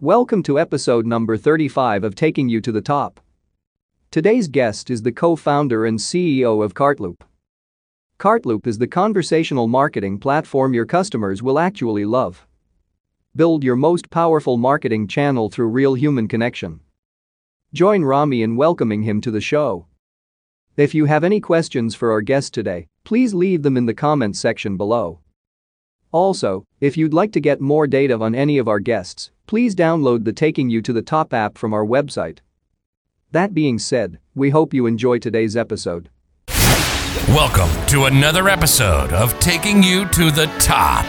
Welcome to episode number 35 of Taking You to the Top. Today's guest is the co founder and CEO of Cartloop. Cartloop is the conversational marketing platform your customers will actually love. Build your most powerful marketing channel through real human connection. Join Rami in welcoming him to the show. If you have any questions for our guest today, please leave them in the comments section below. Also, if you'd like to get more data on any of our guests, please download the Taking You to the Top app from our website. That being said, we hope you enjoy today's episode. Welcome to another episode of Taking You to the Top.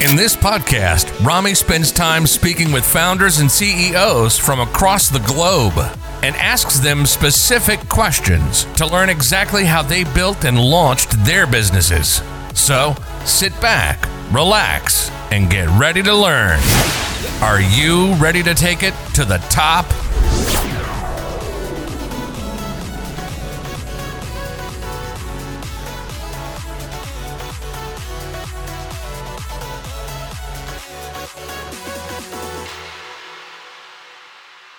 In this podcast, Rami spends time speaking with founders and CEOs from across the globe and asks them specific questions to learn exactly how they built and launched their businesses. So, sit back, relax, and get ready to learn. Are you ready to take it to the top?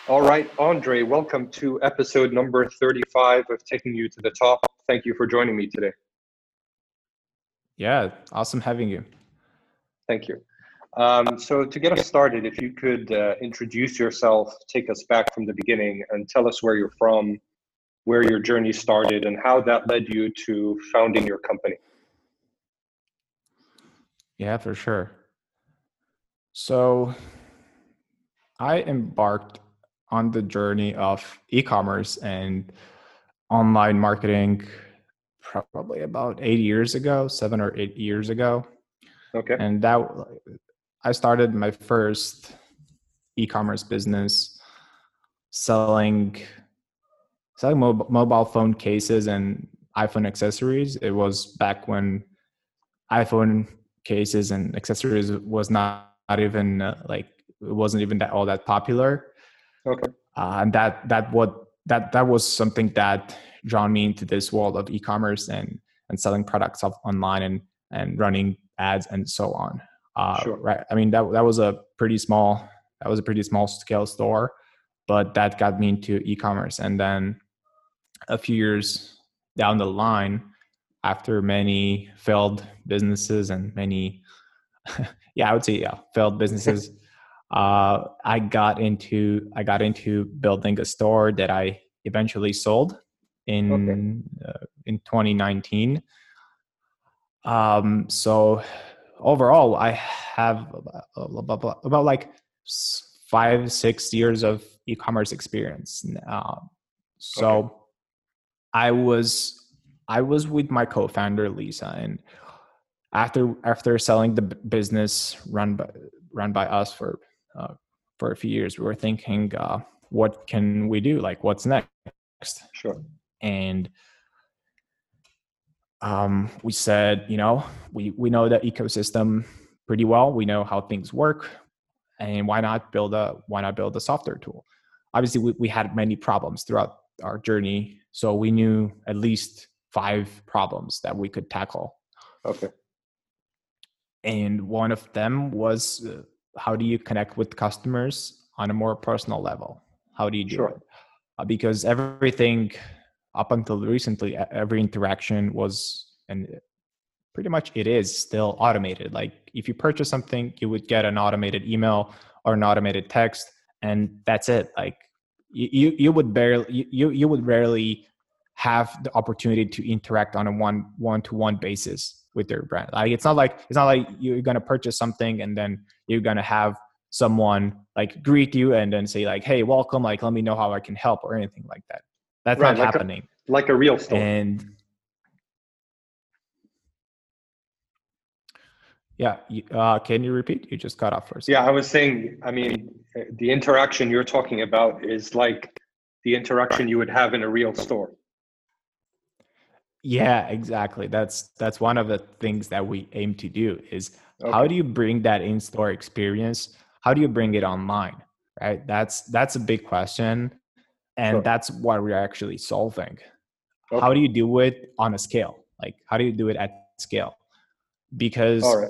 All right, Andre, welcome to episode number 35 of Taking You to the Top. Thank you for joining me today. Yeah, awesome having you. Thank you. Um, so, to get us started, if you could uh, introduce yourself, take us back from the beginning, and tell us where you're from, where your journey started, and how that led you to founding your company. Yeah, for sure. So, I embarked on the journey of e-commerce and online marketing probably about eight years ago, seven or eight years ago. Okay. And that I started my first e-commerce business selling selling mobile, mobile phone cases and iPhone accessories. It was back when iPhone cases and accessories was not, not even uh, like it wasn't even that all that popular Okay. Uh, and that that what that that was something that drawn me into this world of e-commerce and and selling products off online and and running ads and so on. Uh, Sure. Right. I mean that that was a pretty small that was a pretty small scale store, but that got me into e-commerce. And then a few years down the line, after many failed businesses and many, yeah, I would say yeah, failed businesses uh, I got into I got into building a store that I eventually sold in uh, in 2019. Um, so overall, I have about, about like five six years of e-commerce experience. Uh, so Okay. I was I was with my co-founder Lisa, and after after selling the business run by run by us for uh, for a few years, we were thinking, uh, what can we do? Like, what's next? Sure. And um, we said, you know, we we know the ecosystem pretty well. We know how things work, and why not build a why not build a software tool? Obviously, we, we had many problems throughout our journey, so we knew at least five problems that we could tackle Okay. and one of them was uh, how do you connect with customers on a more personal level how do you do Sure. it uh, because everything up until recently every interaction was and pretty much it is still automated like if you purchase something you would get an automated email or an automated text and that's it like you you, would barely you, you would rarely have the opportunity to interact on a one one to one basis with their brand. Like it's not like it's not like you're gonna purchase something and then you're gonna have someone like greet you and then say like, "Hey, welcome. Like, let me know how I can help" or anything like that. That's Right, not like a- happening. Like a real store. and yeah, uh, can you repeat? You just cut off a second. Yeah, I was saying, I mean, uh, the interaction you're talking about is like the interaction you would have in a real store. Yeah, exactly. That's that's one of the things that we aim to do is how do you bring that in-store experience? How do you bring it online? Right? That's that's a big question and Sure. that's what we're actually solving. Okay. How do you do it on a scale? Like how do you do it at scale? Because right.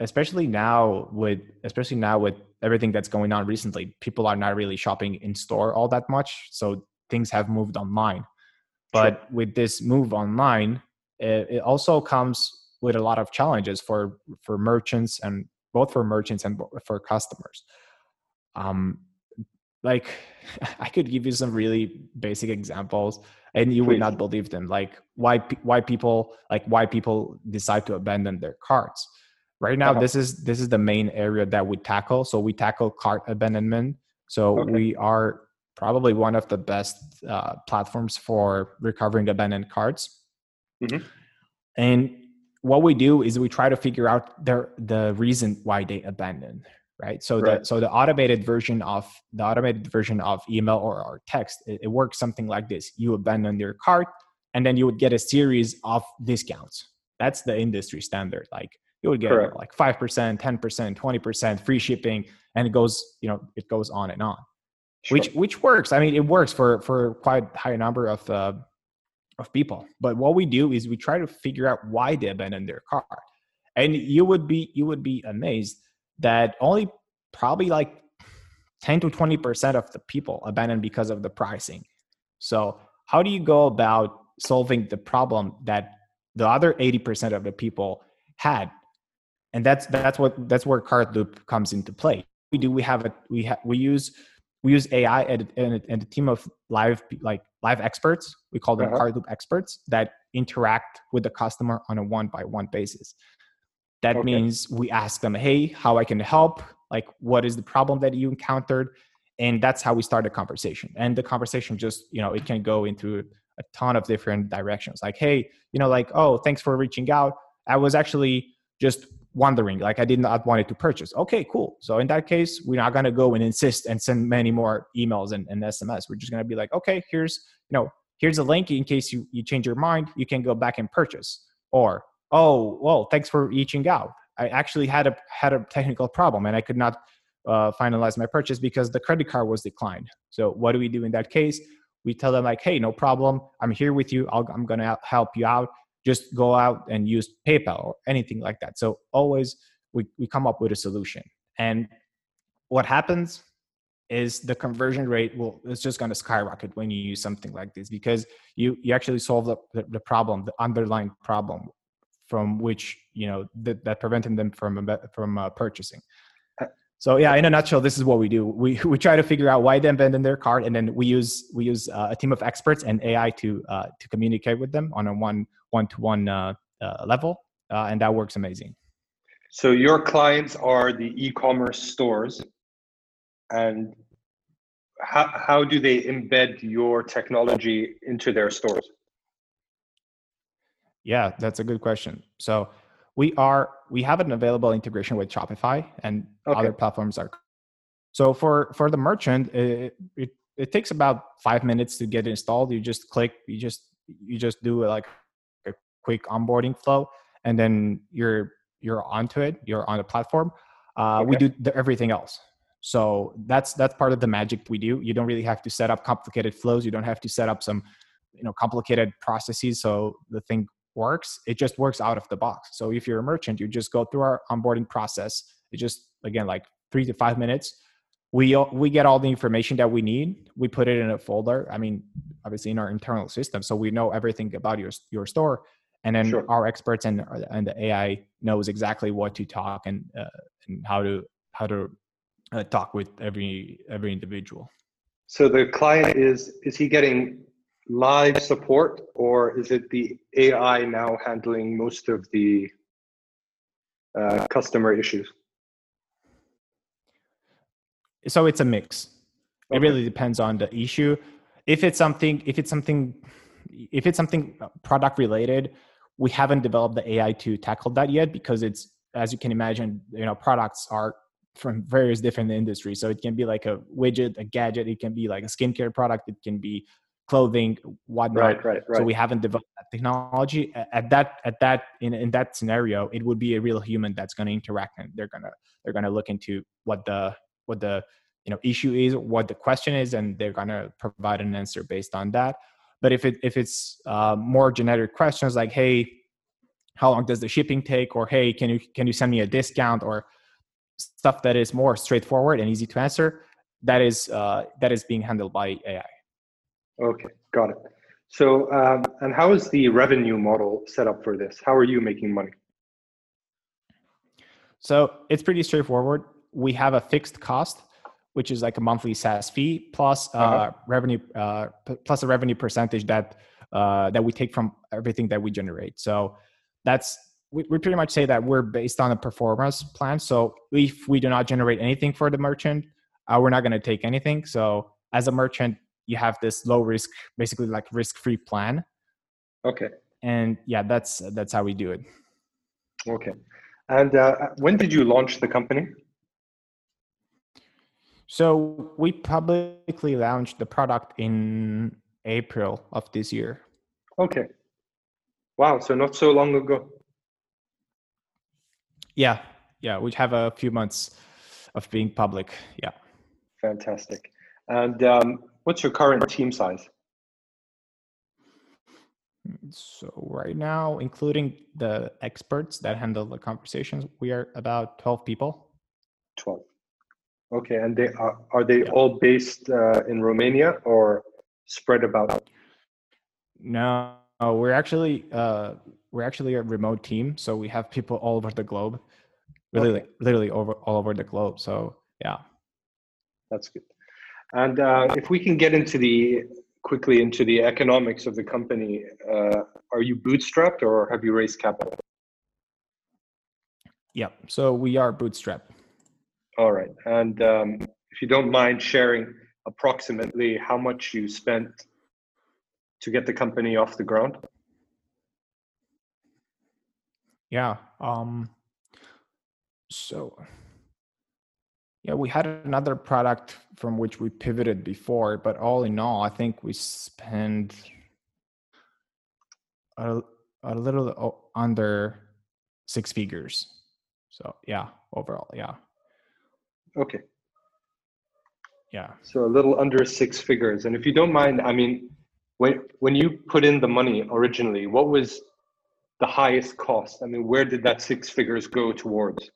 especially now with especially now with everything that's going on recently people are not really shopping in store all that much so things have moved online but sure. with this move online it, it, also comes with a lot of challenges for for merchants and both for merchants and for customers um like i could give you some really basic examples and you Please. would not believe them like why why people like why people decide to abandon their carts right now uh-huh. this is this is the main area that we tackle so we tackle cart abandonment so okay. we are probably one of the best uh, platforms for recovering abandoned carts mm-hmm. and what we do is we try to figure out the the reason why they abandoned right? So right. the so the automated version of the automated version of email or, or text it, it, works something like this. You abandon your cart and then you would get a series of discounts. That's the industry standard. Like you would get Correct. like 5% 10% 20% free shipping and it goes you know it goes on and on. Sure. which which works. I mean it works for for quite high number of uh, of people. But what we do is we try to figure out why they abandon their car and you would be you would be amazed that only probably like 10 to 20% of the people abandon because of the pricing. So, how do you go about solving the problem that the other 80% of the people had? And that's that's what that's where Cartloop comes into play. We do we have a we ha, we use we use AI and, and, and a team of live like live experts. We call them uh-huh. Cartloop experts that interact with the customer on a one by one basis. That okay. means we ask them, hey, how I can help? Like, what is the problem that you encountered? And that's how we start a conversation. And the conversation just, you know, it can go into a ton of different directions. Like, hey, you know, like, oh, thanks for reaching out. I was actually just wondering, like, I did not want it to purchase. Okay, cool. So in that case, we're not going to go and insist and send many more emails and, and SMS. We're just going to be like, okay, here's, you know, here's a link in case you, you change your mind, you can go back and purchase. Or oh well thanks for reaching out. I actually had a had a technical problem and i could not uh, finalize my purchase because the credit card was declined. So what do we do in that case? We tell them like hey no problem. I'm here with you. I am going to help you out. Just go out and use paypal or anything like that. So always we, we come up with a solution. And what happens is the conversion rate will it's just going to skyrocket when you use something like this because you you actually solve the, the problem the underlying problem from which you know that, that preventing them from from uh, purchasing. Uh, so yeah, in a nutshell, this is what we do. We we try to figure out why they abandoned their cart, and then we use we use uh, a team of experts and AI to uh, to communicate with them on a one one to one uh, uh, level, and that works amazing. So your clients are the e-commerce stores, and how how do they embed your technology into their stores? Yeah, that's a good question. So we are we have an available integration with Shopify and okay. other platforms are. So for for the merchant, it, it it takes about five minutes to get installed. You just click, you just you just do like a quick onboarding flow, and then you're you're onto it. You're on the platform. Uh, okay. We do the, everything else. So that's that's part of the magic we do. You don't really have to set up complicated flows. You don't have to set up some you know complicated processes. So the thing works it just works out of the box. So if you're a merchant you just go through our onboarding process. It just again like three to five minutes. We we get all the information that we need. We put it in a folder i mean obviously in our internal system so we know everything about your your store and then sure. our experts and and the ai knows exactly what to talk and uh, and how to how to uh, talk with every every individual. So the client is is he getting live support, or is it the AI now handling most of the uh, customer issues? So it's a mix. Okay. It really depends on the issue. If it's something, if it's something, if it's something product related, we haven't developed the AI to tackle that yet because it's, as you can imagine, you know, products are from various different industries. So it can be like a widget, a gadget. It can be like a skincare product. It can be clothing, whatnot. Right, right, right. So we haven't developed that technology. At that, at that, in, in that scenario, it would be a real human that's going to interact, and they're gonna they're gonna look into what the what the you know issue is, what the question is, and they're gonna provide an answer based on that. But if it if it's uh, more generic questions like, hey, how long does the shipping take, or hey, can you can you send me a discount, or stuff that is more straightforward and easy to answer that is uh, that is being handled by ai okay got it so um, and how is the revenue model set up for this how are you making money so it's pretty straightforward we have a fixed cost which is like a monthly SaaS fee plus uh, uh-huh. revenue uh, p- plus a revenue percentage that uh, that we take from everything that we generate. So that's we, we pretty much say that we're based on a performance plan. So if we do not generate anything for the merchant, uh, we're not going to take anything. So as a merchant, you have this low risk, basically like risk free plan. Okay. And yeah, that's that's how we do it. Okay. And uh, when did you launch the company? So we publicly launched the product in April of this year. Okay. Wow. So not so long ago. Yeah. Yeah. We have a few months of being public. Yeah. Fantastic. And um, what's your current team size? So right now, including the experts that handle the conversations, we are about 12 people. 12. Okay, and they are are they yeah. all based uh, in Romania or spread about? No, we're actually uh, we're actually a remote team, so we have people all over the globe, really, okay. literally over all over the globe. So yeah, that's good. And uh, if we can get into the quickly into the economics of the company, uh, are you bootstrapped or have you raised capital? Yeah, so we are bootstrapped. All right. And um, if you don't mind sharing approximately how much you spent to get the company off the ground? Yeah. Um, so, yeah, we had another product from which we pivoted before, but all in all, I think we spent a, a little under six figures. So, yeah, overall, yeah. Okay. Yeah. So a little under six figures. And if you don't mind, I mean, when when you put in the money originally, what was the highest cost? I mean, where did that six figures go towards?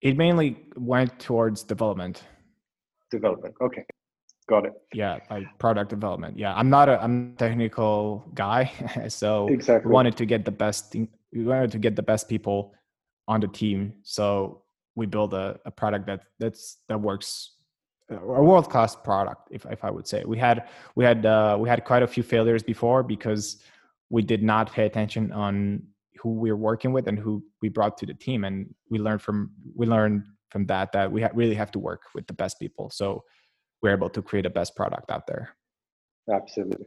It mainly went towards development. Development. Okay. Got it. Yeah, like product development. Yeah, I'm not a I'm a technical guy, so exactly. we wanted to get the best. We wanted to get the best people on the team. So we build a, a product that that's that works a world class product if, if i would say we had we had uh, we had quite a few failures before because we did not pay attention on who we are working with and who we brought to the team and we learned from we learned from that that we ha- really have to work with the best people. So we're able to create a best product out there. Absolutely.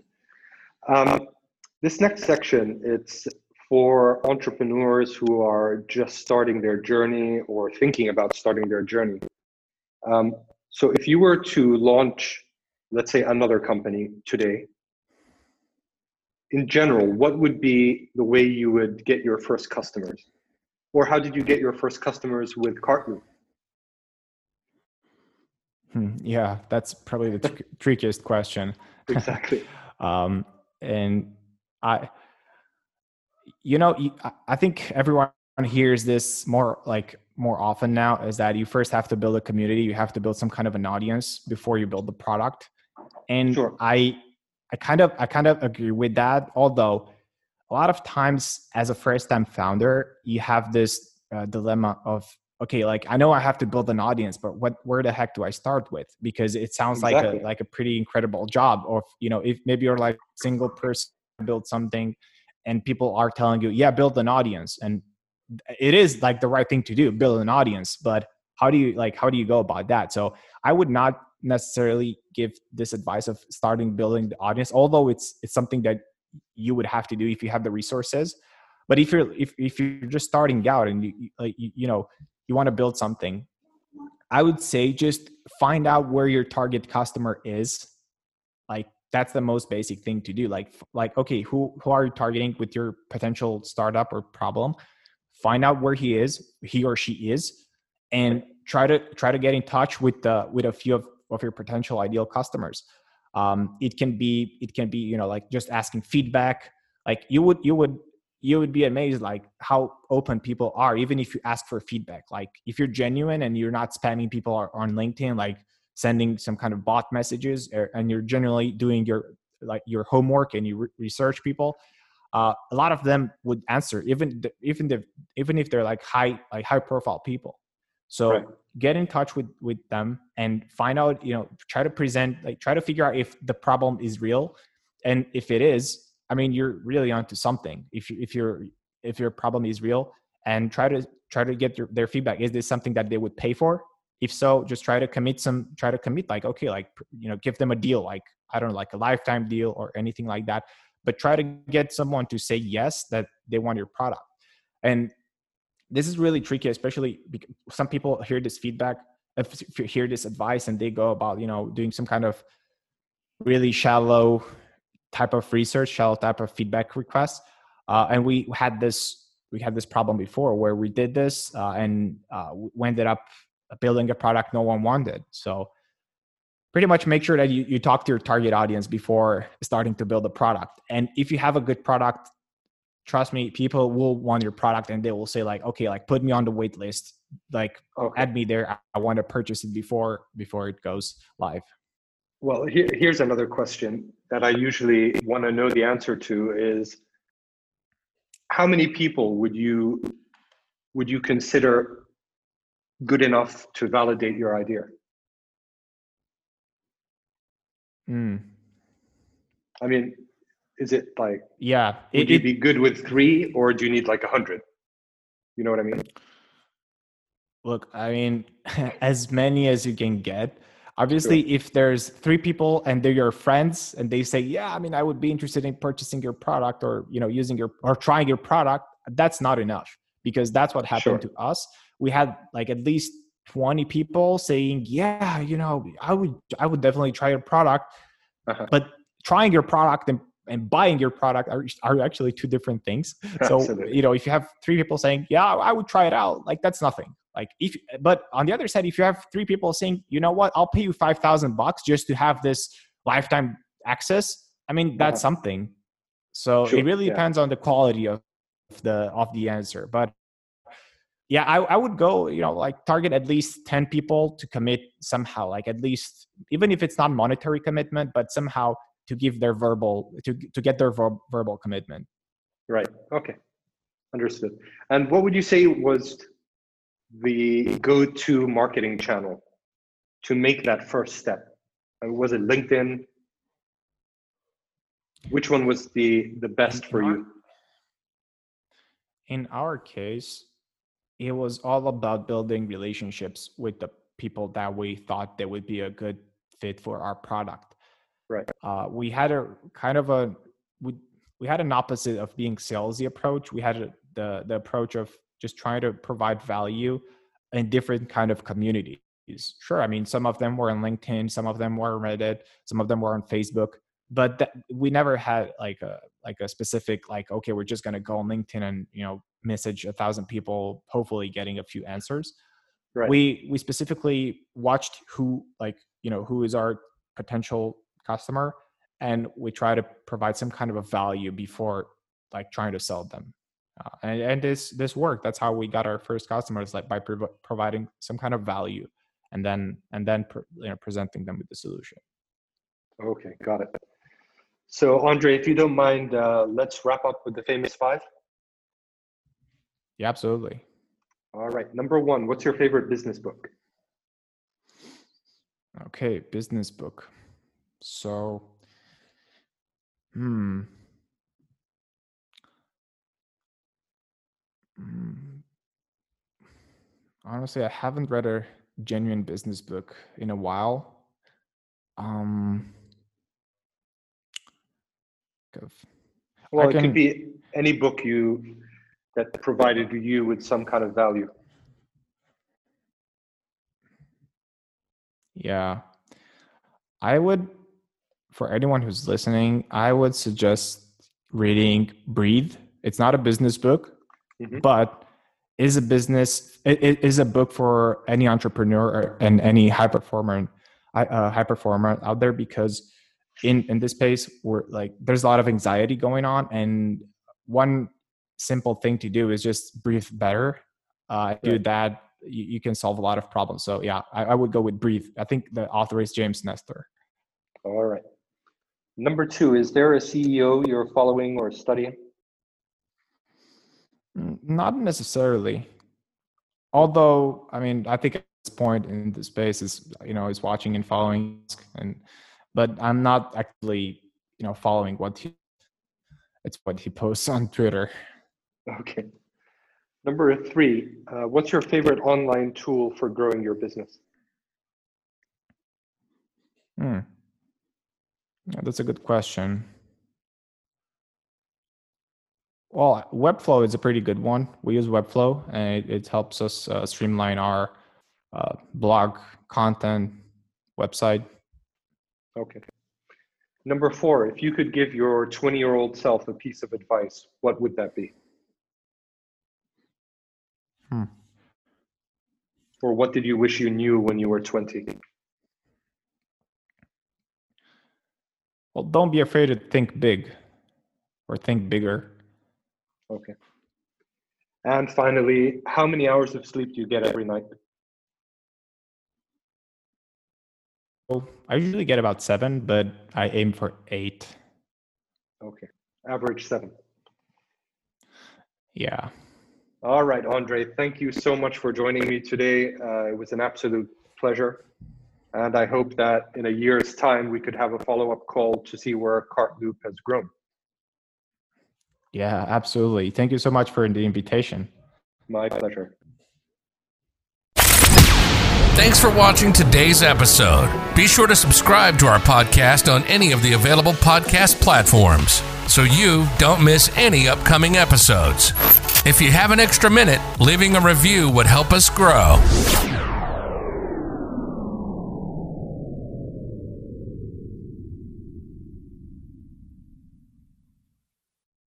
Um, this next section it's for entrepreneurs who are just starting their journey or thinking about starting their journey. Um, so, if you were to launch, let's say, another company today, in general, what would be the way you would get your first customers? Or how did you get your first customers with Cartloop? Hmm, yeah, that's probably the tr- trickiest question. Exactly. um, and I, you know i think everyone hears this more like more often now is that you first have to build a community you have to build some kind of an audience before you build the product and sure. i i kind of i kind of agree with that although a lot of times as a first time founder you have this uh, dilemma of okay like i know i have to build an audience but what where the heck do i start with because it sounds exactly. like a like a pretty incredible job or you know if maybe you're like a single person build something and people are telling you yeah build an audience and it is like the right thing to do build an audience but how do you like how do you go about that so i would not necessarily give this advice of starting building the audience although it's it's something that you would have to do if you have the resources. But if you're if, if you're just starting out and you like you, you know you want to build something i would say just find out where your target customer is. Like that's the most basic thing to do. Like like okay who who are you targeting with your potential startup or problem? Find out where he is he or she is and try to try to get in touch with the with a few of, of your potential ideal customers. Um, it can be it can be you know like just asking feedback. Like you would you would you would be amazed like how open people are even if you ask for feedback. Like if you're genuine and you're not spamming people on linkedin like sending some kind of bot messages er, and you're generally doing your like your homework and you re- research people uh, a lot of them would answer even even if even if they're like high like high profile people so right. get in touch with with them and find out you know try to present like try to figure out if the problem is real and if it is I mean, you're really onto something. If you, if your if your problem is real, and try to try to get your, their feedback. Is this something that they would pay for? If so, just try to commit some. Try to commit like okay, like you know, give them a deal, like I don't know, like a lifetime deal or anything like that. But try to get someone to say yes that they want your product. And this is really tricky, especially some people hear this feedback, hear this advice, and they go about you know doing some kind of really shallow type of research, shallow type of feedback requests. Uh, and we had this we had this problem before where we did this uh, and uh, we ended up building a product no one wanted. So pretty much make sure that you, you talk to your target audience before starting to build a product. And if you have a good product, trust me, people will want your product and they will say like, okay, like put me on the wait list, like okay. add me there. I want to purchase it before before it goes live. Well, here, here's another question that I usually want to know the answer to is how many people would you would you consider good enough to validate your idea? Mm. I mean, is it like yeah? Would it, you be good with three, or do you need like a hundred? You know what I mean? Look, I mean, as many as you can get obviously sure. if there's three people and they're your friends and they say yeah i mean i would be interested in purchasing your product or you know using your or trying your product that's not enough because that's what happened sure. to us we had like at least 20 people saying yeah you know i would i would definitely try your product uh-huh. but trying your product and, and buying your product are, are actually two different things so Absolutely. you know if you have three people saying yeah i would try it out like that's nothing like if, but on the other side, if you have three people saying, you know what, I'll pay you five thousand bucks just to have this lifetime access. I mean, that's yeah. something. So sure. it really yeah. depends on the quality of the of the answer. But yeah, I, I would go, you know, like target at least 10 people to commit somehow, like at least, even if it's not monetary commitment, but somehow to give their verbal, to, to get their ver- verbal commitment. Right. Okay. Understood. And what would you say was the go-to marketing channel to make that first step? Uh, was it LinkedIn? Which one was the the best for you? In our case, it was all about building relationships with the people that we thought they would be a good fit for our product. Right. Uh, we had a kind of a we we had an opposite of being salesy approach. We had a, the the approach of just trying to provide value in different kind of communities sure i mean some of them were on linkedin some of them were on reddit some of them were on facebook but that, we never had like a like a specific like okay we're just going to go on linkedin and you know message a thousand people hopefully getting a few answers right. we we specifically watched who like you know who is our potential customer and we try to provide some kind of a value before like trying to sell them. Uh, and, and this this worked. That's how we got our first customers like by prov- providing some kind of value and then and then you know presenting them with the solution. Okay got it. So andre if you don't mind uh, let's wrap up with the famous five. Yeah absolutely. All right number one what's your favorite business book? Okay business book so hmm Mm. honestly, I haven't read a genuine business book in a while. Um, well, can, it could be any book you that provided you with some kind of value. Yeah, I would, for anyone who's listening, I would suggest reading Breathe. It's not a business book, mm-hmm. but is a business it is a book for any entrepreneur and any high performer uh, high performer out there because in in this space we're like there's a lot of anxiety going on and one simple thing to do is just breathe better. Uh, do that, you, you, can solve a lot of problems. So yeah, I, I would go with breathe. I think the author is James Nestor. All right. Number two, is there a CEO you're following or studying? Mm, not necessarily. Although, I mean, I think at this point in the space is, you know, is watching and following, and but I'm not actually, you know, following what he. It's what he posts on Twitter. Okay. Number three, uh, what's your favorite online tool for growing your business? Hmm. Yeah, that's a good question. Well, Webflow is a pretty good one. We use Webflow, and it, it helps us uh, streamline our uh, blog content website. Okay. Number four, if you could give your 20 year old self a piece of advice, what would that be? Hmm. Or what did you wish you knew when you were 20? Well, don't be afraid to think big or think bigger. Okay. And finally, how many hours of sleep do you get every night? Well, I usually get about seven, but I aim for eight. Okay. Average seven. Yeah. All right, Andre, thank you so much for joining me today. Uh, it was an absolute pleasure. And I hope that in a year's time, we could have a follow up call to see where Cartloop has grown. Yeah, absolutely. Thank you so much for the invitation. My pleasure. Thanks for watching today's episode. Be sure to subscribe to our podcast on any of the available podcast platforms so you don't miss any upcoming episodes. If you have an extra minute, leaving a review would help us grow.